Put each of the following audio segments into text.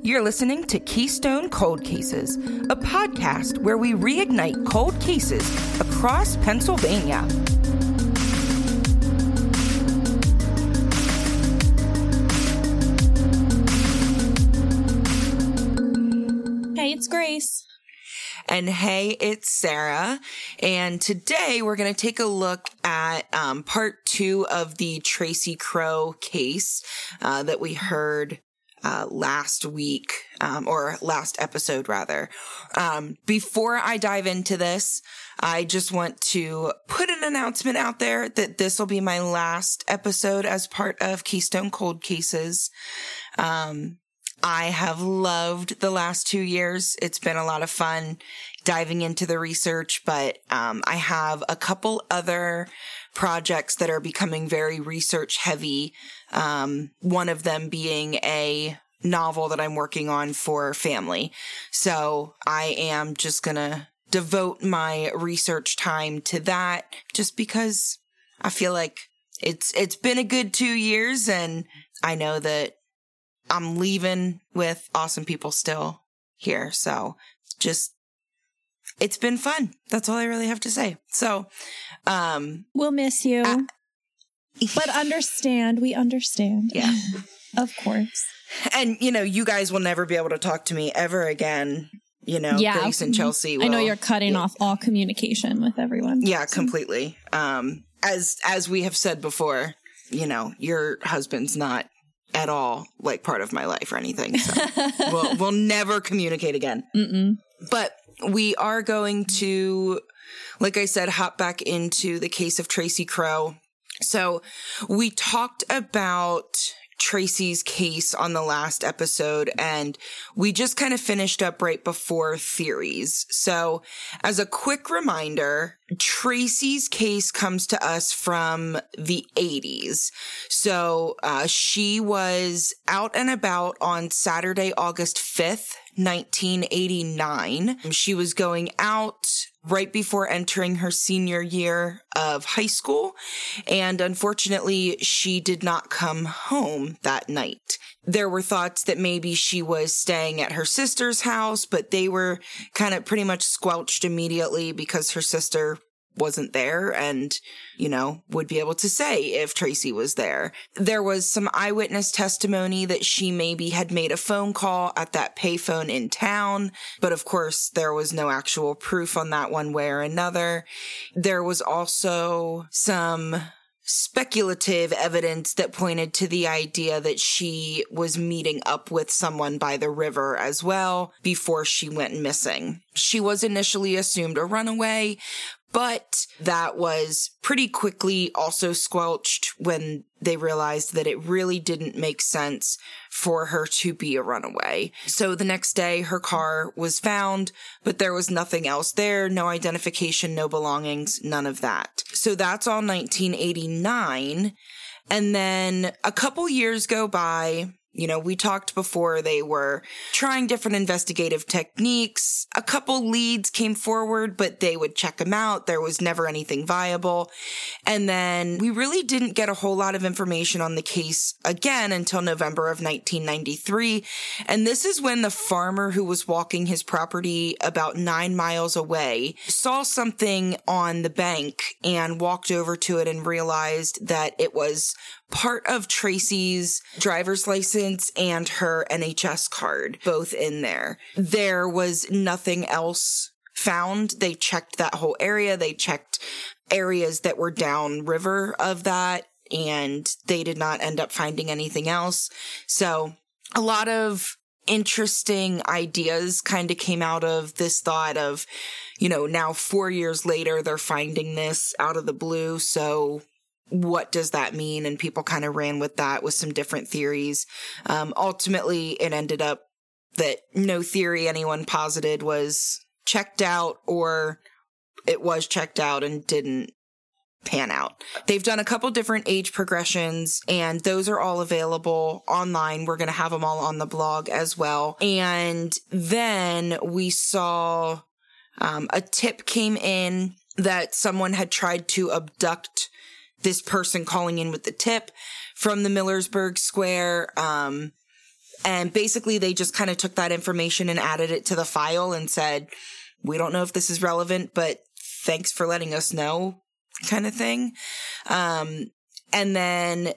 You're listening to Keystone Cold Cases, a podcast where we reignite cold cases across Pennsylvania. Hey, it's Grace. And hey, it's Sarah. And today we're going to take a look at um, part two of the Tracy Kroh case uh, that we heard uh, last week, um, or last episode rather. Um, before I dive into this, I just want to put an announcement out there that this will be my last episode as part of Keystone Cold Cases. Um, I have loved the last two years. It's been a lot of fun diving into the research, but um, I have a couple other projects that are becoming very research heavy. Um, one of them being a novel that I'm working on for family. So I am just gonna devote my research time to that just because I feel like it's, it's been a good two years and I know that I'm leaving with awesome people still here. So just, it's been fun. That's all I really have to say. So, um, We'll miss you. I- but understand, we understand. yeah. Of course. And, you know, you guys will never be able to talk to me ever again. You know, Yeah. Grace and Chelsea. I know you're cutting off all communication with everyone. Yeah, completely. Um, as, as we have said before, you know, your husband's not at all like part of my life or anything. So we'll, we'll never communicate again. Mm-mm. But we are going to, like I said, hop back into the case of Tracy Kroh. So we talked about Tracy's case on the last episode and we just kind of finished up right before theories. So as a quick reminder, Tracy's case comes to us from the 80s. So uh, she was out and about on Saturday, August 5th, 1989. She was going out right before entering her senior year of high school. And unfortunately, she did not come home that night. There were thoughts that maybe she was staying at her sister's house, but they were kind of pretty much squelched immediately because her sister wasn't there and, you know, would be able to say if Tracy was there. There was some eyewitness testimony that she maybe had made a phone call at that payphone in town, but of course there was no actual proof on that one way or another. There was also some speculative evidence that pointed to the idea that she was meeting up with someone by the river as well before she went missing. She was initially assumed a runaway, but that was pretty quickly also squelched when they realized that it really didn't make sense for her to be a runaway. So the next day, her car was found, but there was nothing else there, no identification, no belongings, none of that. So that's all 1989. And then a couple years go by. You know, we talked before they were trying different investigative techniques. A couple leads came forward, but they would check them out. There was never anything viable. And then we really didn't get a whole lot of information on the case again until November of 1993. And this is when the farmer who was walking his property about nine miles away saw something on the bank and walked over to it and realized that it was part of Tracy's driver's license and her NHS card, both in there. There was nothing else found. They checked that whole area. They checked areas that were downriver of that and they did not end up finding anything else. So a lot of interesting ideas kind of came out of this thought of, you know, now four years later, they're finding this out of the blue. So what does that mean? And people kind of ran with that with some different theories. Um, ultimately, it ended up that no theory anyone posited was checked out or it was checked out and didn't pan out. They've done a couple different age progressions and those are all available online. We're going to have them all on the blog as well. And then we saw um, a tip came in that someone had tried to abduct this person calling in with the tip from the Millersburg Square. Um, And basically, they just kind of took that information and added it to the file and said, we don't know if this is relevant, but thanks for letting us know, kind of thing. Um, and then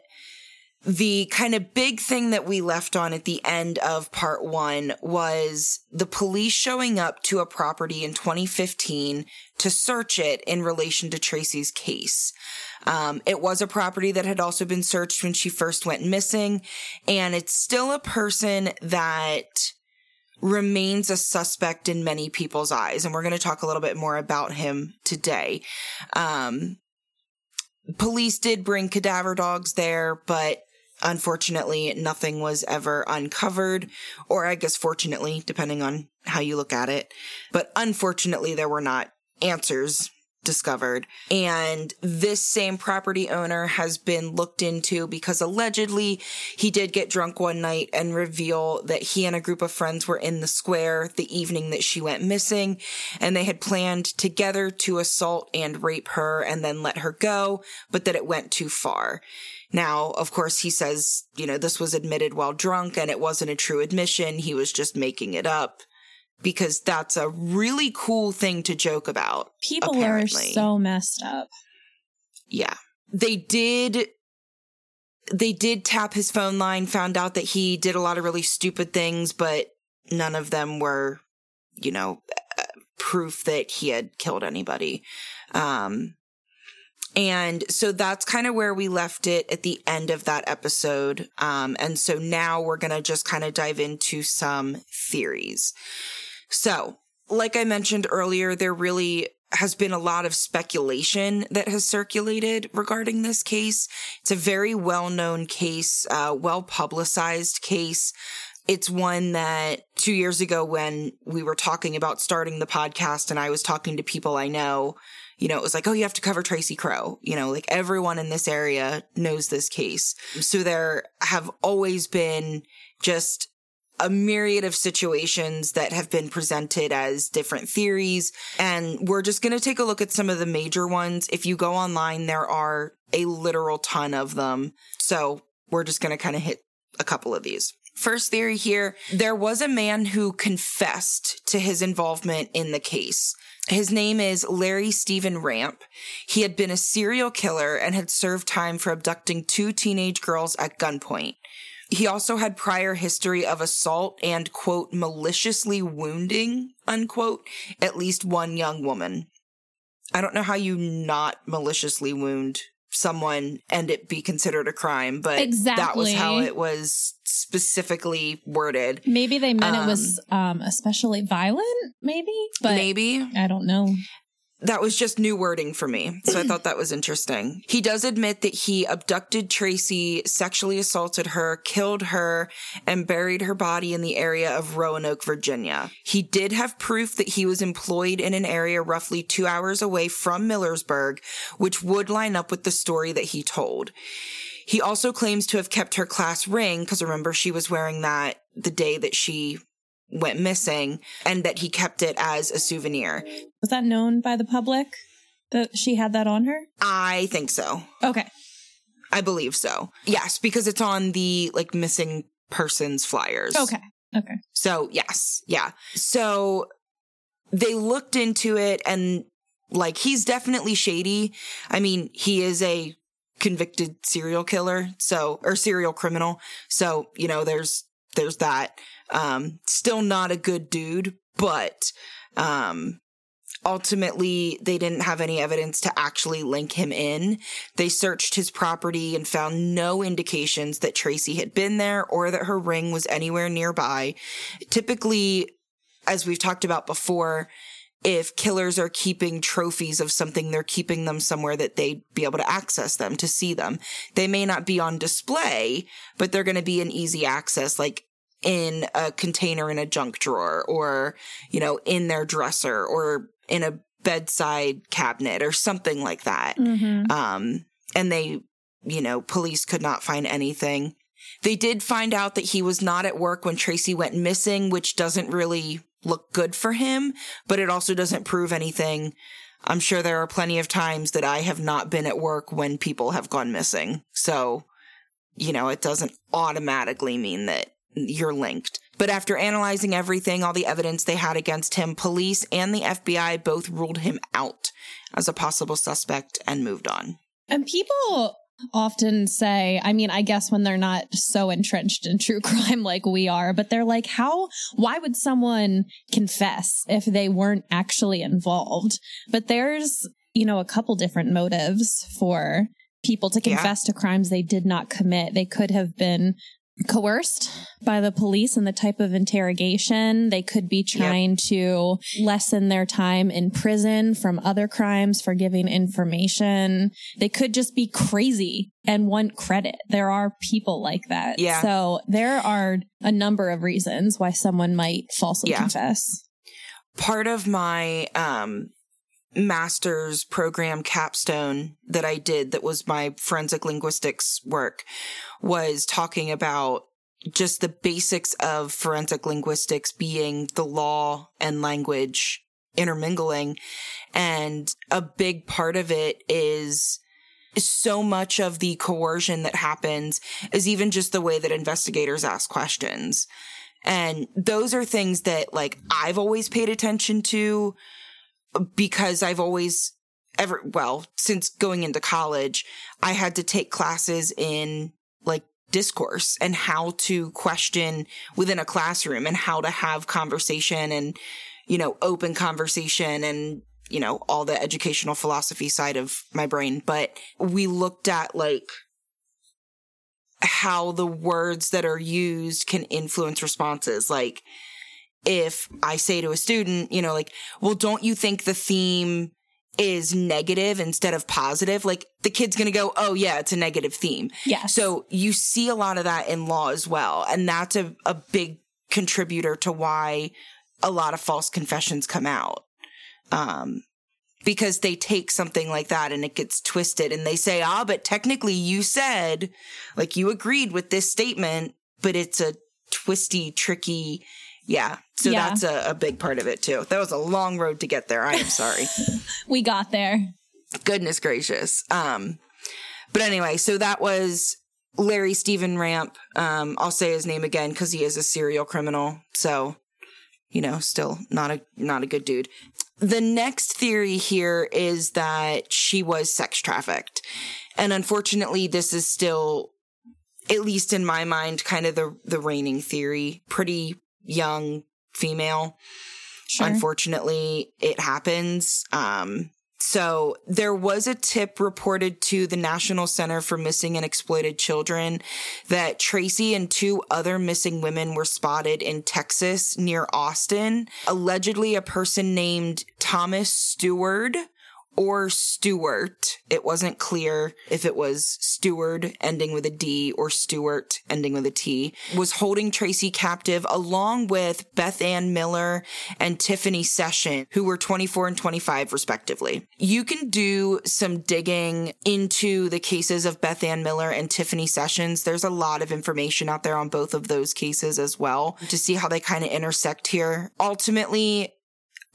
the kind of big thing that we left on at the end of part one was the police showing up to a property in 2015 to search it in relation to Tracy's case. Um, it was a property that had also been searched when she first went missing, and it's still a person that remains a suspect in many people's eyes. And we're going to talk a little bit more about him today. Um, police did bring cadaver dogs there, but unfortunately, nothing was ever uncovered, or I guess fortunately, depending on how you look at it. But unfortunately, there were not answers discovered. And this same property owner has been looked into because allegedly he did get drunk one night and reveal that he and a group of friends were in the square the evening that she went missing and they had planned together to assault and rape her and then let her go, but that it went too far. Now, of course, he says, you know, this was admitted while drunk and it wasn't a true admission. He was just making it up because that's a really cool thing to joke about. People apparently. are so messed up. Yeah. They did they did tap his phone line, found out that he did a lot of really stupid things, but none of them were, you know, uh, proof that he had killed anybody. Um and so that's kind of where we left it at the end of that episode. Um, and so now we're going to just kind of dive into some theories. So, like I mentioned earlier, there really has been a lot of speculation that has circulated regarding this case. It's a very well known case, uh, well publicized case. It's one that two years ago, when we were talking about starting the podcast and I was talking to people I know, you know, it was like, oh, you have to cover Tracy Kroh. You know, like everyone in this area knows this case. So there have always been just a myriad of situations that have been presented as different theories. And we're just going to take a look at some of the major ones. If you go online, there are a literal ton of them. So we're just going to kind of hit a couple of these. First theory here there was a man who confessed to his involvement in the case. His name is Larry Stephen Ramp. He had been a serial killer and had served time for abducting two teenage girls at gunpoint. He also had prior history of assault and, quote, maliciously wounding, unquote, at least one young woman. I don't know how you not maliciously wound someone and it be considered a crime, but exactly. that was how it was specifically worded. Maybe they meant um, it was um, especially violent, maybe, but maybe I don't know that was just new wording for me. So I thought that was interesting. He does admit that he abducted Tracy, sexually assaulted her, killed her, and buried her body in the area of Roanoke, Virginia. He did have proof that he was employed in an area roughly two hours away from Millersburg, which would line up with the story that he told. He also claims to have kept her class ring, because remember, she was wearing that the day that she went missing and that he kept it as a souvenir. Was that known by the public that she had that on her? I think so. Okay. I believe so. Yes, because it's on the like missing persons flyers. Okay. Okay. So, yes. Yeah. So they looked into it and like he's definitely shady. I mean, he is a convicted serial killer, so or serial criminal. So, you know, there's there's that. Um, still not a good dude, but, um, ultimately they didn't have any evidence to actually link him in. They searched his property and found no indications that Tracy had been there or that her ring was anywhere nearby. Typically, as we've talked about before, if killers are keeping trophies of something, they're keeping them somewhere that they'd be able to access them, to see them. They may not be on display, but they're going to be an easy access. Like in a container in a junk drawer or, you know, in their dresser or in a bedside cabinet or something like that. Mm-hmm. Um, and they, you know, police could not find anything. They did find out that he was not at work when Tracy went missing, which doesn't really look good for him, but it also doesn't prove anything. I'm sure there are plenty of times that I have not been at work when people have gone missing. So, you know, it doesn't automatically mean that you're linked. But after analyzing everything, all the evidence they had against him, police and the FBI both ruled him out as a possible suspect and moved on. And people often say, I mean, I guess when they're not so entrenched in true crime like we are, but they're like, how, why would someone confess if they weren't actually involved? But there's, you know, a couple different motives for people to confess yeah. to crimes they did not commit. They could have been coerced by the police and the type of interrogation. They could be trying yep. to lessen their time in prison from other crimes for giving information. They could just be crazy and want credit. There are people like that. Yeah. So there are a number of reasons why someone might falsely yeah. confess. Part of my um master's program capstone that I did that was my forensic linguistics work was talking about just the basics of forensic linguistics being the law and language intermingling. And a big part of it is so much of the coercion that happens is even just the way that investigators ask questions. And those are things that like I've always paid attention to because I've always ever, well, since going into college, I had to take classes in like discourse and how to question within a classroom and how to have conversation and, you know, open conversation and, you know, all the educational philosophy side of my brain. But we looked at like how the words that are used can influence responses. Like, if I say to a student, you know, like, well, don't you think the theme is negative instead of positive? Like the kid's going to go, Oh yeah, it's a negative theme. Yeah. So you see a lot of that in law as well. And that's a, a big contributor to why a lot of false confessions come out. Um, because they take something like that and it gets twisted and they say, ah, but technically you said, like you agreed with this statement, but it's a twisty, tricky, yeah. So yeah. that's a, a big part of it too. That was a long road to get there. I am sorry. we got there. Goodness gracious. Um, but anyway, so that was Larry Steven Ramp. Um, I'll say his name again because he is a serial criminal. So, you know, still not a not a good dude. The next theory here is that she was sex trafficked. And unfortunately, this is still, at least in my mind, kind of the the reigning theory. Pretty young female. Sure. Unfortunately, it happens. Um, so there was a tip reported to the National Center for Missing and Exploited Children that Tracy and two other missing women were spotted in Texas near Austin. Allegedly, a person named Thomas Stewart or Stewart. It wasn't clear if it was Stewart ending with a D or Stewart ending with a T, was holding Tracy captive along with Beth Ann Miller and Tiffany Session, who were 24 and 25 respectively. You can do some digging into the cases of Beth Ann Miller and Tiffany Sessions. There's a lot of information out there on both of those cases as well to see how they kind of intersect here. Ultimately,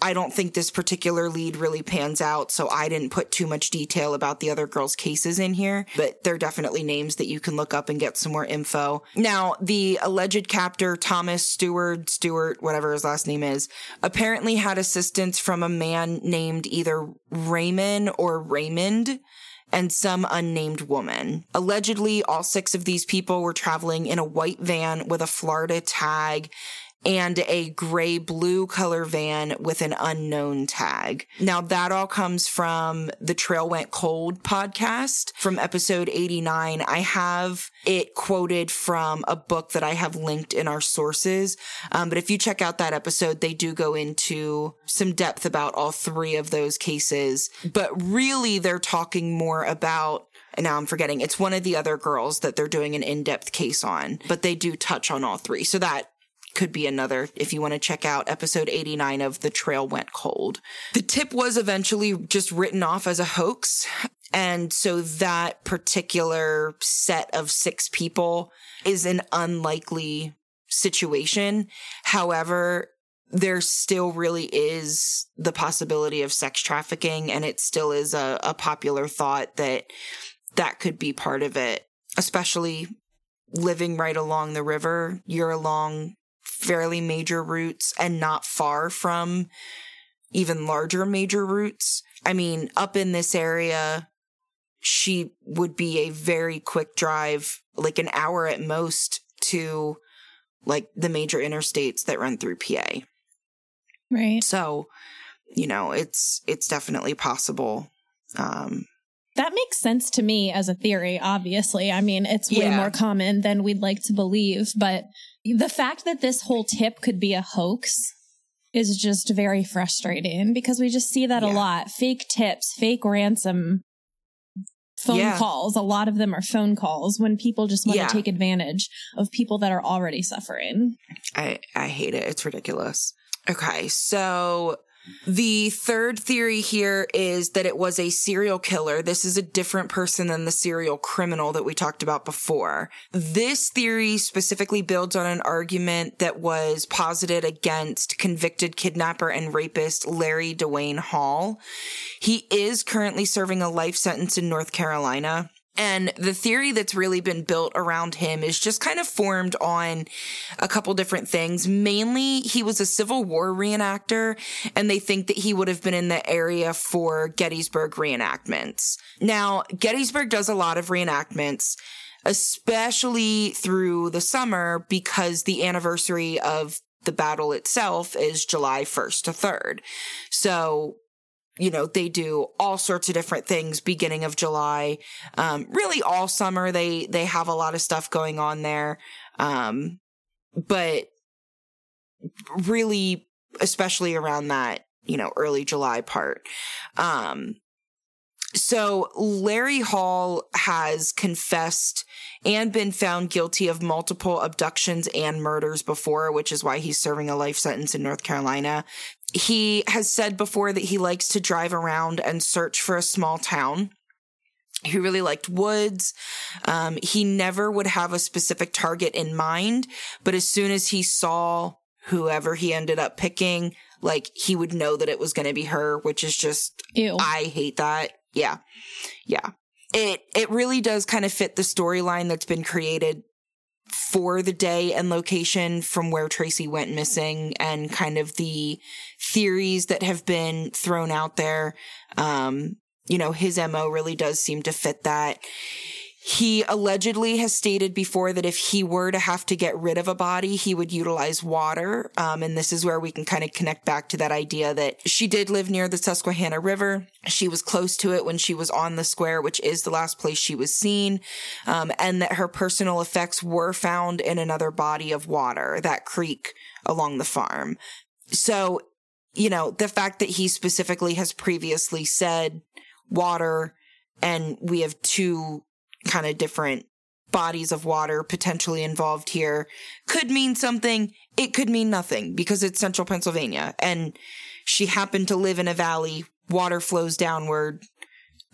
I don't think this particular lead really pans out, so I didn't put too much detail about the other girls' cases in here, but they're definitely names that you can look up and get some more info. Now, the alleged captor, Thomas Stewart, Stewart, whatever his last name is, apparently had assistance from a man named either Raymond or Raymond and some unnamed woman. Allegedly, all six of these people were traveling in a white van with a Florida tag and a gray blue color van with an unknown tag. Now that all comes from the Trail Went Cold podcast from episode 89. I have it quoted from a book that I have linked in our sources. Um, but if you check out that episode, they do go into some depth about all three of those cases. But really, they're talking more about and now I'm forgetting. It's one of the other girls that they're doing an in-depth case on, but they do touch on all three. So that could be another if you want to check out episode 89 of The Trail Went Cold. The tip was eventually just written off as a hoax. And so that particular set of six people is an unlikely situation. However, there still really is the possibility of sex trafficking and it still is a, a popular thought that that could be part of it, especially living right along the river. You're along fairly major routes and not far from even larger major routes. I mean, up in this area, she would be a very quick drive, like an hour at most to like the major interstates that run through PA. Right. So, you know, it's it's definitely possible. Um that makes sense to me as a theory, obviously. I mean, it's way Yeah. more common than we'd like to believe, but the fact that this whole tip could be a hoax is just very frustrating because we just see that a lot. Fake tips, fake ransom phone Yeah. calls. A lot of them are phone calls when people just want Yeah. to take advantage of people that are already suffering. I I hate it. It's ridiculous. Okay, so the third theory here is that it was a serial killer. This is a different person than the serial criminal that we talked about before. This theory specifically builds on an argument that was posited against convicted kidnapper and rapist Larry Dwayne Hall. He is currently serving a life sentence in North Carolina. And the theory that's really been built around him is just kind of formed on a couple different things. Mainly, he was a Civil War reenactor, and they think that he would have been in the area for Gettysburg reenactments. Now, Gettysburg does a lot of reenactments, especially through the summer because the anniversary of the battle itself is July 1st to 3rd. So, you know, they do all sorts of different things beginning of July. Um, really all summer they, they have a lot of stuff going on there. Um, but really, especially around that, you know, early July part. Um, so Larry Hall has confessed and been found guilty of multiple abductions and murders before, which is why he's serving a life sentence in North Carolina. He has said before that he likes to drive around and search for a small town. He really liked woods. Um, he never would have a specific target in mind, but as soon as he saw whoever he ended up picking, like he would know that it was going to be her, which is just Ew. I hate that. Yeah. Yeah. It it really does kind of fit the storyline that's been created for the day and location from where Tracy went missing and kind of the theories that have been thrown out there. Um, you know, his MO really does seem to fit that. He allegedly has stated before that if he were to have to get rid of a body, he would utilize water. Um, and this is where we can kind of connect back to that idea that she did live near the Susquehanna River. She was close to it when she was on the square, which is the last place she was seen. Um, and that her personal effects were found in another body of water, that creek along the farm. So, you know, the fact that he specifically has previously said water and we have two kind of different bodies of water potentially involved here could mean something. It could mean nothing because it's central Pennsylvania and she happened to live in a valley. Water flows downward.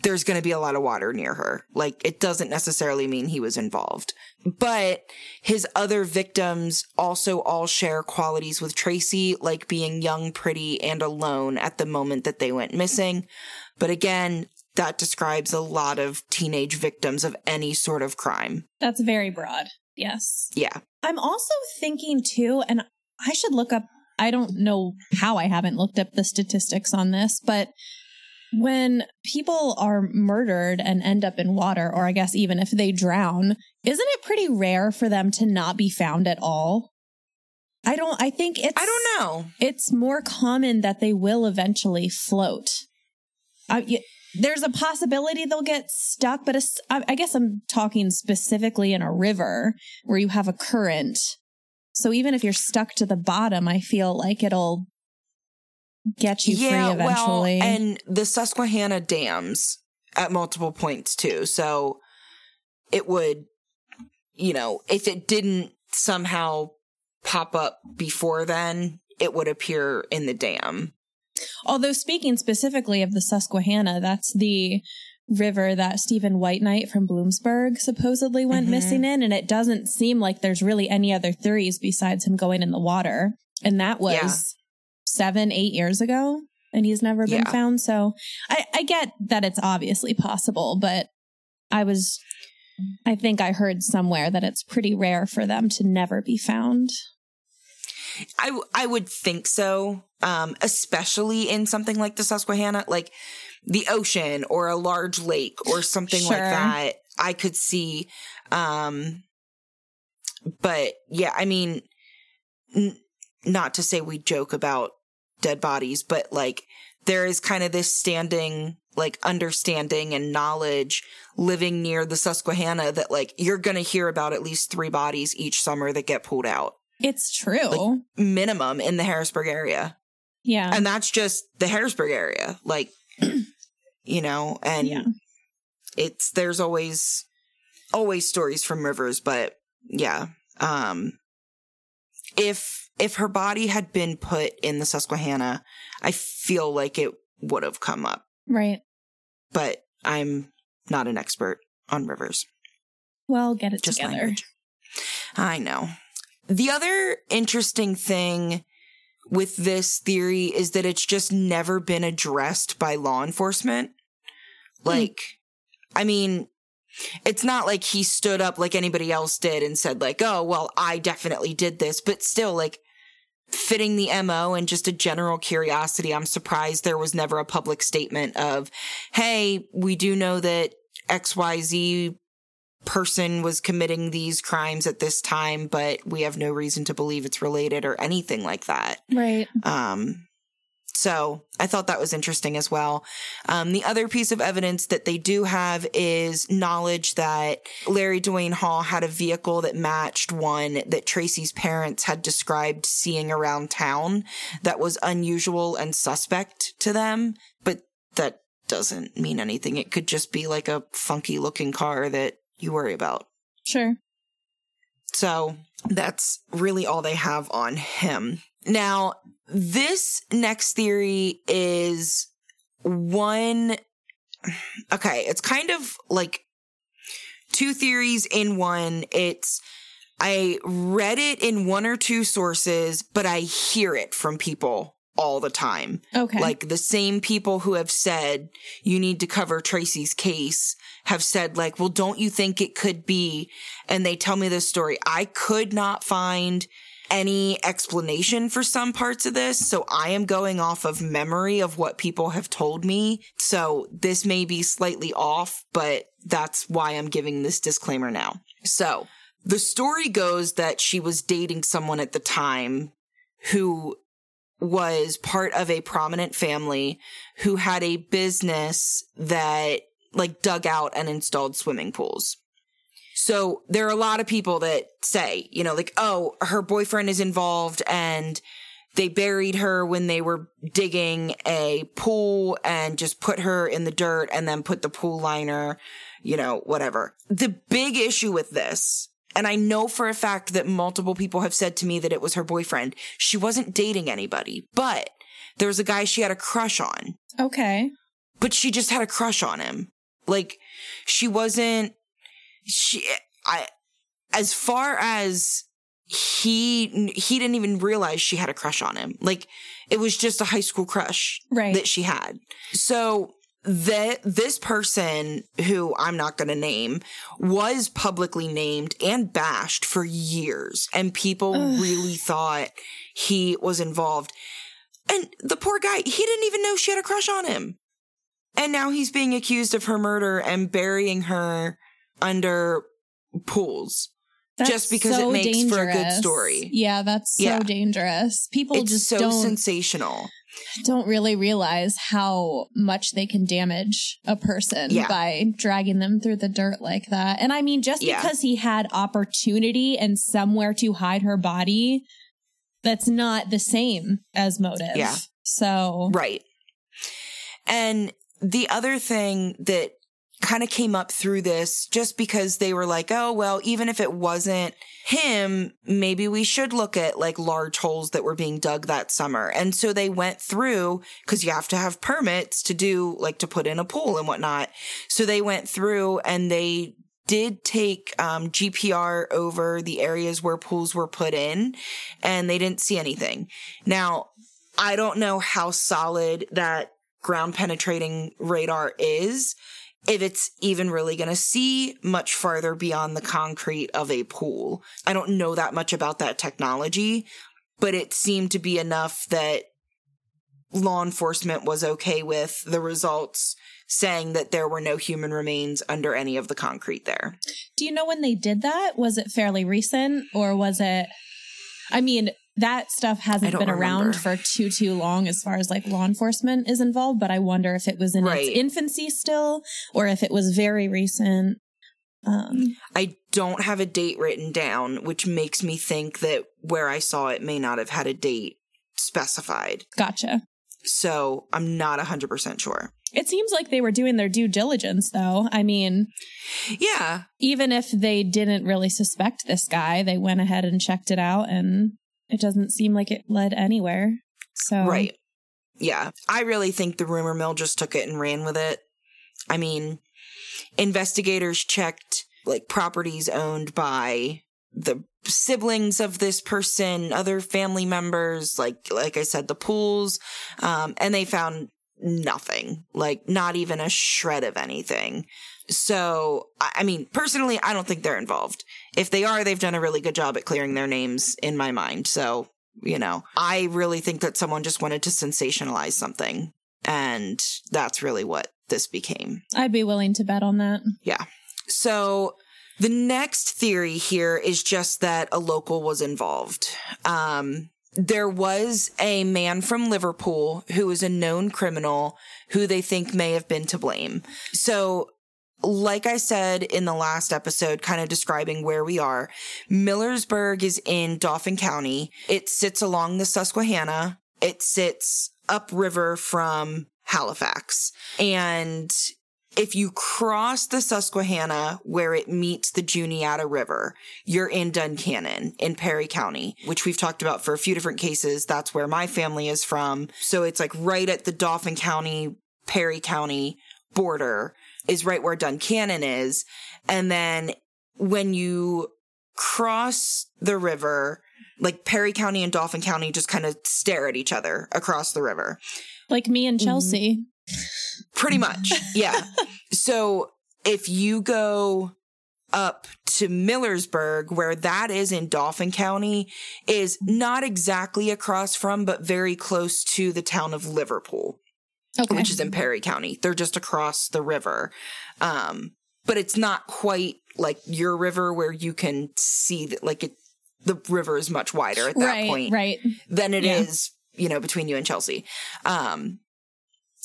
There's going to be a lot of water near her. Like it doesn't necessarily mean he was involved, but his other victims also all share qualities with Tracy, like being young, pretty, and alone at the moment that they went missing. But again, that describes a lot of teenage victims of any sort of crime. That's very broad. Yes. Yeah. I'm also thinking too, and I should look up, I don't know how I haven't looked up the statistics on this, but when people are murdered and end up in water, or I guess even if they drown, isn't it pretty rare for them to not be found at all? I don't, I think it's, I don't know. it's more common that they will eventually float. I, there's a possibility they'll get stuck, but I, I guess I'm talking specifically in a river where you have a current. So even if you're stuck to the bottom, I feel like it'll get you free eventually. well, and the Susquehanna dams at multiple points too. So it would, you know, if it didn't somehow pop up before then, it would appear in the dam. Although speaking specifically of the Susquehanna, that's the river that Stephen White Knight from Bloomsburg supposedly went Mhm. missing in, and it doesn't seem like there's really any other theories besides him going in the water. And that was Yeah. seven, eight years ago, and he's never been Yeah. found. So I, I get that it's obviously possible, but I was I think I heard somewhere that it's pretty rare for them to never be found. I I would think so, um, especially in something like the Susquehanna, like the ocean or a large lake or something Sure. like that. I could see, um, but yeah, I mean, n- not to say we joke about dead bodies, but like there is kind of this standing like understanding and knowledge living near the Susquehanna that like you're going to hear about at least three bodies each summer that get pulled out It's true. minimum in the Harrisburg area. yeah. And that's just the Harrisburg area. Like, you know, and yeah. it's, there's always, always stories from rivers, but yeah. Um, if, if her body had been put in the Susquehanna, I feel like it would have come up, Right. but I'm not an expert on rivers. Well, get it Just together. language. I know. The other interesting thing with this theory is that it's just never been addressed by law enforcement. Hmm. Like, I mean, it's not like he stood up like anybody else did and said like, "Oh, well, I definitely did this," but still like fitting the MO and just a general curiosity, I'm surprised there was never a public statement of, "Hey, we do know that XYZ person was committing these crimes at this time, but we have no reason to believe it's related or anything like that. Right. Um, so I thought that was interesting as well. Um, the other piece of evidence that they do have is knowledge that Larry Dwayne Hall had a vehicle that matched one that Tracy's parents had described seeing around town that was unusual and suspect to them, but that doesn't mean anything. It could just be like a funky looking car that you worry about. Sure. So that's really all they have on him. Now, this next theory is one. Okay, it's kind of like two theories in one. It's, I read it in one or two sources, but I hear it from people all the time. Okay. Like the same people who have said you need to cover Tracy's case have said like, well, don't you think it could be? And they tell me this story. I could not find any explanation for some parts of this. So I am going off of memory of what people have told me. So this may be slightly off, but that's why I'm giving this disclaimer now. So the story goes that she was dating someone at the time who was part of a prominent family who had a business that like dug out and installed swimming pools. So there are a lot of people that say, you know, like, oh, her boyfriend is involved and they buried her when they were digging a pool and just put her in the dirt and then put the pool liner, you know, whatever. The big issue with this, and I know for a fact that multiple people have said to me that it was her boyfriend. She wasn't dating anybody, but there was a guy she had a crush on, okay. but she just had a crush on him. Like she wasn't, she, I, as far as he, he didn't even realize she had a crush on him. Like it was just a high school crush Right. that she had. So that this person who I'm not going to name was publicly named and bashed for years and people Ugh. really thought he was involved. And the poor guy, he didn't even know she had a crush on him. And now he's being accused of her murder and burying her under pools. That's just because it makes for a good story. Yeah, that's so Yeah. dangerous. People it's just so don't sensational. Don't really realize how much they can damage a person Yeah. by dragging them through the dirt like that. And I mean, just Yeah. because he had opportunity and somewhere to hide her body, that's not the same as motive. Yeah. So Right. And the other thing that kind of came up through this just because they were like, oh, well, even if it wasn't him, maybe we should look at like large holes that were being dug that summer. And so they went through because you have to have permits to do like to put in a pool and whatnot. So they went through and they did take um, GPR over the areas where pools were put in and they didn't see anything. Now, I don't know how solid that ground penetrating radar is. If it's even really going to see much farther beyond the concrete of a pool. I don't know that much about that technology, but it seemed to be enough that law enforcement was okay with the results saying that there were no human remains under any of the concrete there. Do you know when they did that? Was it fairly recent or was it I mean, that stuff hasn't been around for too too long as far as like law enforcement is involved, but I wonder if it was in right. its infancy still or if it was very recent. Um, I don't have a date written down, which makes me think that where I saw it may not have had a date specified. Gotcha. So I'm not 100% sure. It seems like they were doing their due diligence, though. I mean, yeah. Even if they didn't really suspect this guy, they went ahead and checked it out, and it doesn't seem like it led anywhere. So, right. Yeah. I really think the rumor mill just took it and ran with it. I mean, investigators checked like properties owned by the siblings of this person, other family members, like like I said, the pools, um, and they found nothing, like not even a shred of anything. So, I mean, personally, I don't think they're involved. If they are, they've done a really good job at clearing their names in my mind. So, you know, I really think that someone just wanted to sensationalize something. And that's really what this became. I'd be willing to bet on that. Yeah. So the next theory here is just that a local was involved. Um, there was a man from Liverpool who was a known criminal who they think may have been to blame. So, like I said in the last episode, kind of describing where we are, Millersburg is in Dauphin County. It sits along the Susquehanna. It sits upriver from Halifax. And if you cross the Susquehanna where it meets the Juniata River, you're in Duncannon in Perry County, which we've talked about for a few different cases. That's where my family is from. So it's like right at the Dauphin County, Perry County border is right where Duncannon is. And then when you cross the river, like Perry County and Dauphin County just kind of stare at each other across the river. Like me and Chelsea. Mm-hmm. Pretty much. Yeah. so if you go up to Millersburg, where that is in Dauphin County, is not exactly across from, but very close to the town of Liverpool, okay. which is in Perry County. They're just across the river. Um, but it's not quite like your river where you can see that, like, it, the river is much wider at that right, point right. than it yeah. is, you know, between you and Chelsea. Um,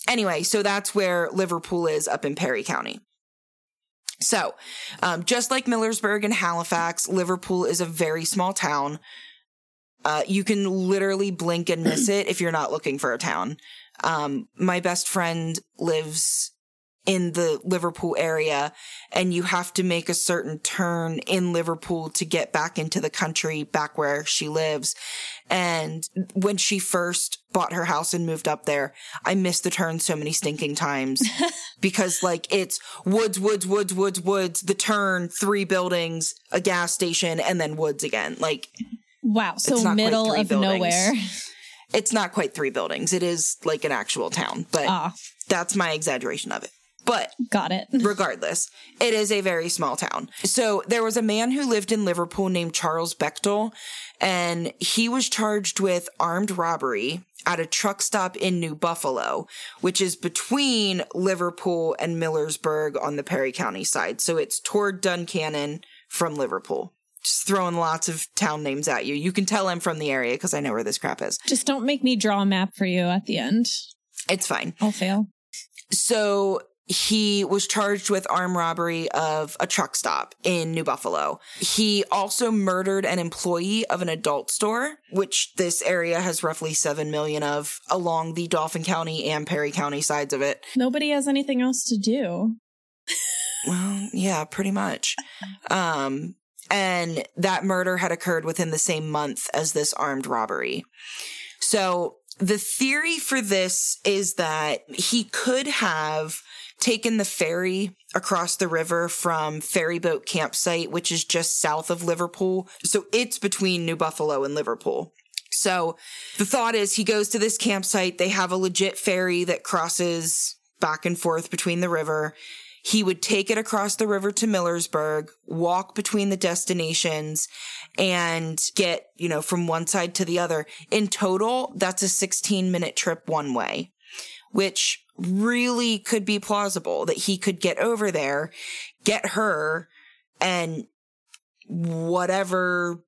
Anyway, so that's where Liverpool is up in Perry County. So, um, just like Millersburg and Halifax, Liverpool is a very small town. Uh, you can literally blink and miss it if you're not looking for a town. Um, my best friend lives in the Liverpool area and you have to make a certain turn in Liverpool to get back into the country, back where she lives. And when she first bought her house and moved up there, I missed the turn so many stinking times because like it's woods, woods, woods, woods, woods, the turn, three buildings, a gas station, and then woods again. Like, wow. So middle of buildings. nowhere. It's not quite three buildings. It is like an actual town, but ah. that's my exaggeration of it. But got it. regardless, it is a very small town. So there was a man who lived in Liverpool named Charles Bechtel, and he was charged with armed robbery at a truck stop in New Buffalo, which is between Liverpool and Millersburg on the Perry County side. So it's toward Duncannon from Liverpool. Just throwing lots of town names at you. You can tell I'm from the area because I know where this crap is. Just don't make me draw a map for you at the end. It's fine. I'll fail. So he was charged with armed robbery of a truck stop in New Buffalo. He also murdered an employee of an adult store, which this area has roughly 7 million of along the Dauphin County and Perry County sides of it. Nobody has anything else to do. well, yeah, pretty much. Um, and that murder had occurred within the same month as this armed robbery. So the theory for this is that he could have taken the ferry across the river from Ferryboat Campsite, which is just south of Liverpool. So it's between New Buffalo and Liverpool. So the thought is he goes to this campsite. They have a legit ferry that crosses back and forth between the river. He would take it across the river to Millersburg, walk between the destinations and get, you know, from one side to the other. In total, that's a 16 minute trip one way, which really could be plausible that he could get over there, get her and whatever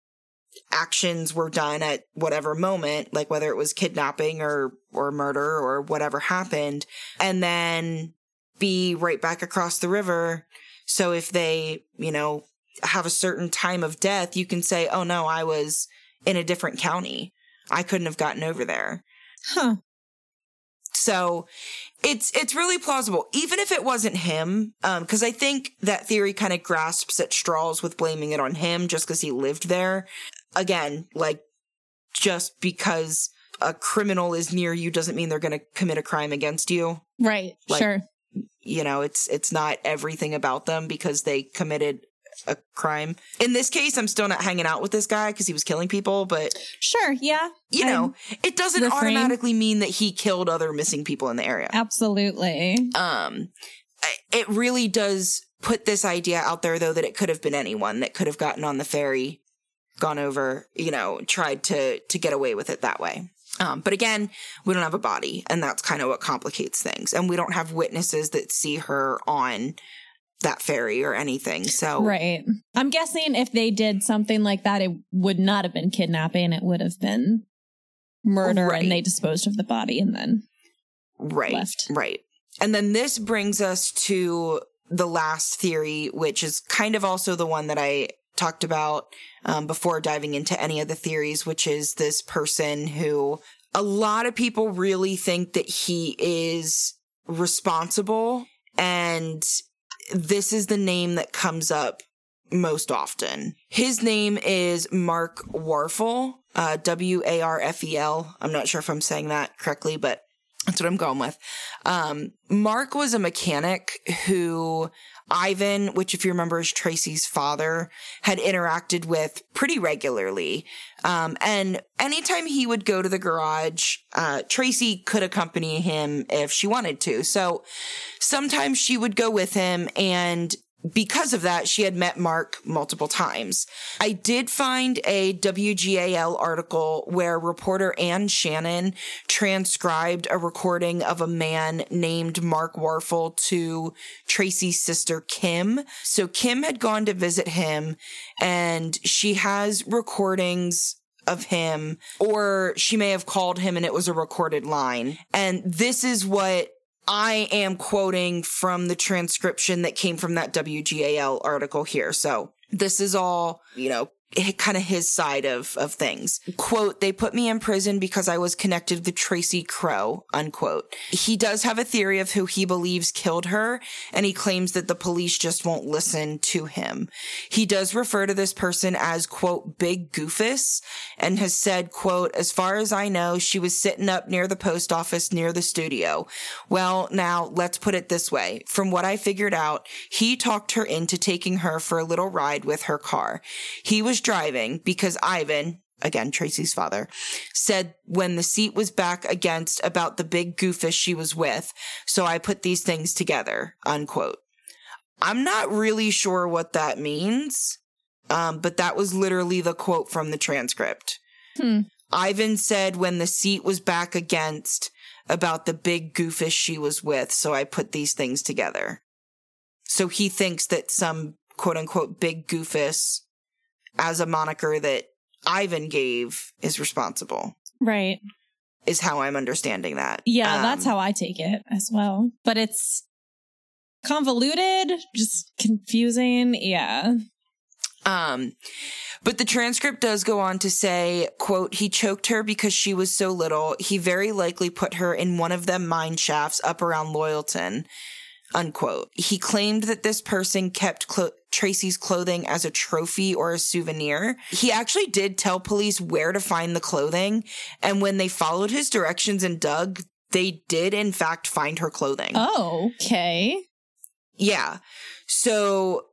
actions were done at whatever moment, like whether it was kidnapping or, or murder or whatever happened, and then be right back across the river. So if they, you know, have a certain time of death, you can say, oh no, I was in a different county. I couldn't have gotten over there. Huh. So it's it's really plausible, even if it wasn't him, because um, I think that theory kind of grasps at straws with blaming it on him just because he lived there. Again, like just because a criminal is near you doesn't mean they're going to commit a crime against you. Right. Like, sure. You know, it's it's not everything about them because they committed a crime. In this case, I'm still not hanging out with this guy because he was killing people, but sure, yeah. You know, it doesn't refrain. automatically mean that he killed other missing people in the area. Absolutely. Um it really does put this idea out there though that it could have been anyone that could have gotten on the ferry, gone over, you know, tried to to get away with it that way. Um, but again, we don't have a body, and that's kind of what complicates things. And we don't have witnesses that see her on that ferry or anything. So Right. I'm guessing if they did something like that, it would not have been kidnapping. It would have been murder right. and they disposed of the body and then right left. Right. And then this brings us to the last theory, which is kind of also the one that I talked about um, before diving into any of the theories, which is this person who a lot of people really think that he is responsible and this is the name that comes up most often. His name is Mark Warfel, uh, W A R F E L. I'm not sure if I'm saying that correctly, but that's what I'm going with. Um, Mark was a mechanic who Ivan, which if you remember is Tracy's father, had interacted with pretty regularly. Um, and anytime he would go to the garage, uh, Tracy could accompany him if she wanted to. So sometimes she would go with him and because of that, she had met Mark multiple times. I did find a WGAL article where reporter Ann Shannon transcribed a recording of a man named Mark Warfel to Tracy's sister Kim. So Kim had gone to visit him and she has recordings of him or she may have called him and it was a recorded line. And this is what I am quoting from the transcription that came from that WGAL article here. So this is all, you know, kind of his side of, of things. Quote, they put me in prison because I was connected with Tracy Kroh, unquote. He does have a theory of who he believes killed her, and he claims that the police just won't listen to him. He does refer to this person as, quote, Big Goofus, and has said, quote, as far as I know, she was sitting up near the post office near the studio. Well, now let's put it this way. From what I figured out, he talked her into taking her for a little ride with her car. He was driving because Ivan, again, Tracy's father, said when the seat was back against about the big goofus she was with. So I put these things together, unquote. I'm not really sure what that means. Um, but that was literally the quote from the transcript. Hmm. Ivan said when the seat was back against about the big goofus she was with. So I put these things together. So he thinks that some quote unquote big goofus as a moniker that Ivan gave is responsible. Right. Is how I'm understanding that. Yeah, um, that's how I take it as well. But it's convoluted, just confusing. Yeah. Um, but the transcript does go on to say, quote, he choked her because she was so little. He very likely put her in one of them mine shafts up around Loyalton unquote. He claimed that this person kept clo- Tracy's clothing as a trophy or a souvenir. He actually did tell police where to find the clothing. And when they followed his directions and dug, they did in fact find her clothing. Oh, okay. Yeah. So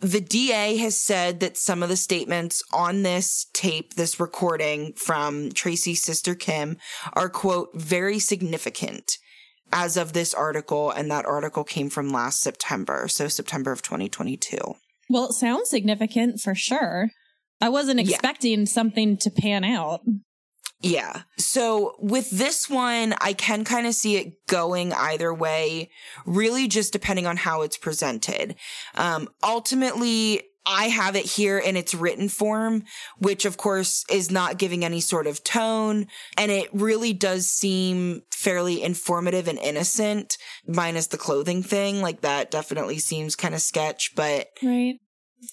the DA has said that some of the statements on this tape, this recording from Tracy's sister Kim are quote, very significant as of this article, and that article came from last September, so September of 2022. Well, it sounds significant for sure. I wasn't Yeah. expecting something to pan out. Yeah. So with this one, I can kind of see it going either way, really just depending on how it's presented. Um, ultimately, I have it here in its written form, which of course is not giving any sort of tone. And it really does seem fairly informative and innocent, minus the clothing thing. Like that definitely seems kind of sketch, but Right.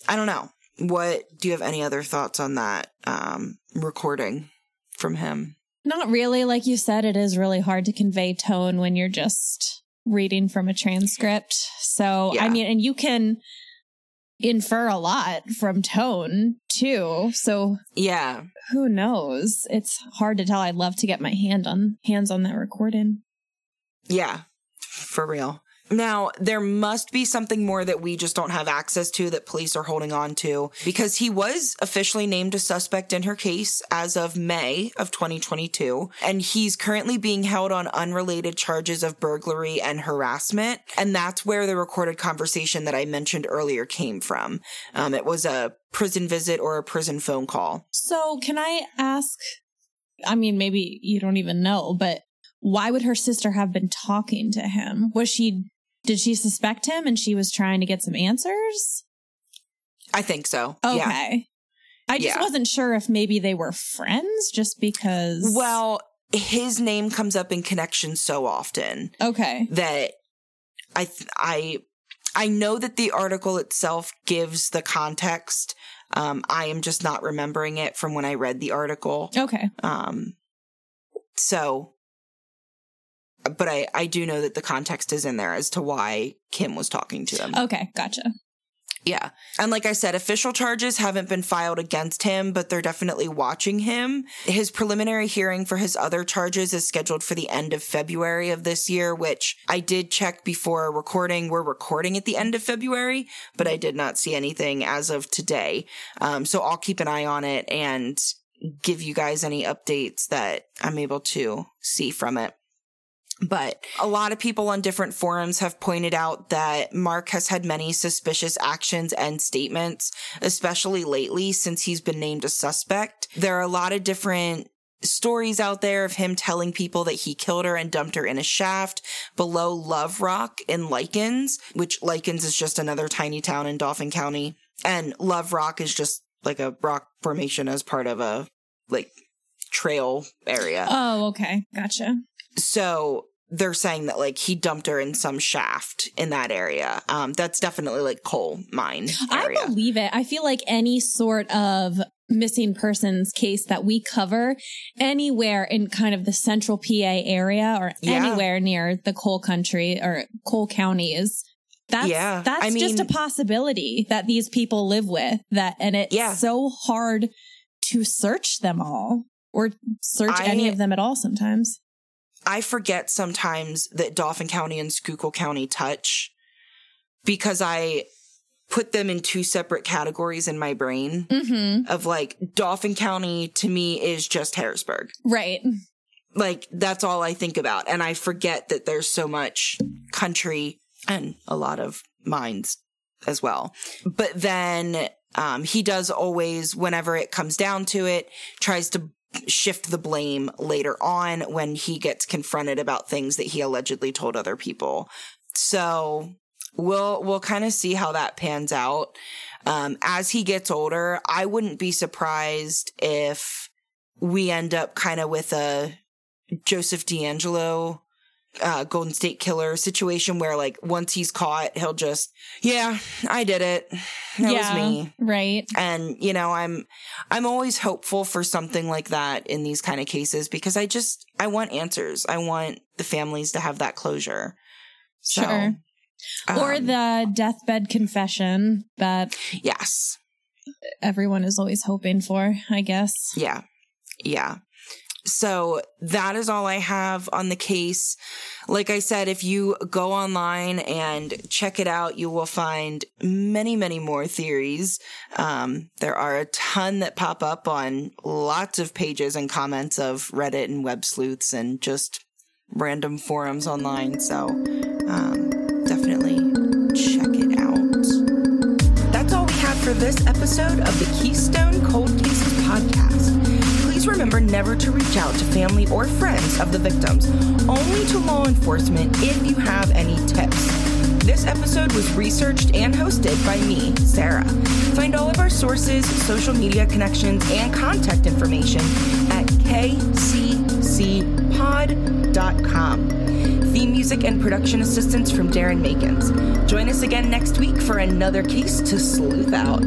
I don't know. What do you have any other thoughts on that um, recording from him? Not really. Like you said, it is really hard to convey tone when you're just reading from a transcript. So, I mean, and you can infer a lot from tone too. So Yeah. who knows? It's hard to tell. I'd love to get my hand on hands on that recording. Yeah, for real. Now, there must be something more that we just don't have access to that police are holding on to because he was officially named a suspect in her case as of May of 2022. And he's currently being held on unrelated charges of burglary and harassment. And that's where the recorded conversation that I mentioned earlier came from. Um, it was a prison visit or a prison phone call. So, can I ask? I mean, maybe you don't even know, but why would her sister have been talking to him? Was she, did she suspect him and she was trying to get some answers? I think so. Okay. Yeah. I just Yeah. wasn't sure if maybe they were friends just because. Well, his name comes up in connection so often. okay. that I th- I I know that the article itself gives the context. Um, I am just not remembering it from when I read the article. Okay. Um, so, but I I do know that the context is in there as to why Kim was talking to him. Okay. Gotcha. Yeah. And like I said, official charges haven't been filed against him, but they're definitely watching him. His preliminary hearing for his other charges is scheduled for the end of February of this year, which I did check before recording. We're recording at the end of February, but I did not see anything as of today. Um, so I'll keep an eye on it and give you guys any updates that I'm able to see from it. But a lot of people on different forums have pointed out that Mark has had many suspicious actions and statements, especially lately since he's been named a suspect. There are a lot of different stories out there of him telling people that he killed her and dumped her in a shaft below Love Rock in Lykens, which Lykens is just another tiny town in Dauphin County. And Love Rock is just like a rock formation as part of a like trail area. Oh, okay. Gotcha. So they're saying that like he dumped her in some shaft in that area. Um, that's definitely like coal mine area. I believe it. I feel like any sort of missing persons case that we cover anywhere in kind of the central PA area or Yeah. anywhere near the coal country or coal counties. That's Yeah. that's I just a possibility that these people live with that and it's Yeah. so hard to search them all or search I- any of them at all sometimes. I forget sometimes that Dauphin County and Schuylkill County touch because I put them in two separate categories in my brain Mhm. of like Dauphin County to me is just Harrisburg. Right. Like that's all I think about. And I forget that there's so much country and a lot of mines as well. But then um, he does always, whenever it comes down to it, tries to shift the blame later on when he gets confronted about things that he allegedly told other people. So we'll we'll kind of see how that pans out. Um, as he gets older, I wouldn't be surprised if we end up kind of with a Joseph DeAngelo uh, Golden State Killer situation where like once he's caught, he'll just, yeah, I did it. That was me. Right. And you know, I'm I'm always hopeful for something like that in these kind of cases because I just I want answers. I want the families to have that closure. So, Sure. or um, the deathbed confession that yes. everyone is always hoping for, I guess. Yeah. Yeah. So that is all I have on the case. Like I said, if you go online and check it out, you will find many, many more theories. Um, there are a ton that pop up on lots of pages and comments of Reddit and web sleuths and just random forums online. So um, definitely check it out. That's all we have for this episode of the Keystone Cold. Please remember never to reach out to family or friends of the victims, only to law enforcement if you have any tips. This episode was researched and hosted by me, Sarah. Find all of our sources, social media connections, and contact information at kccpod.com. Theme music and production assistance from Darren Makins. Join us again next week for another case to sleuth out.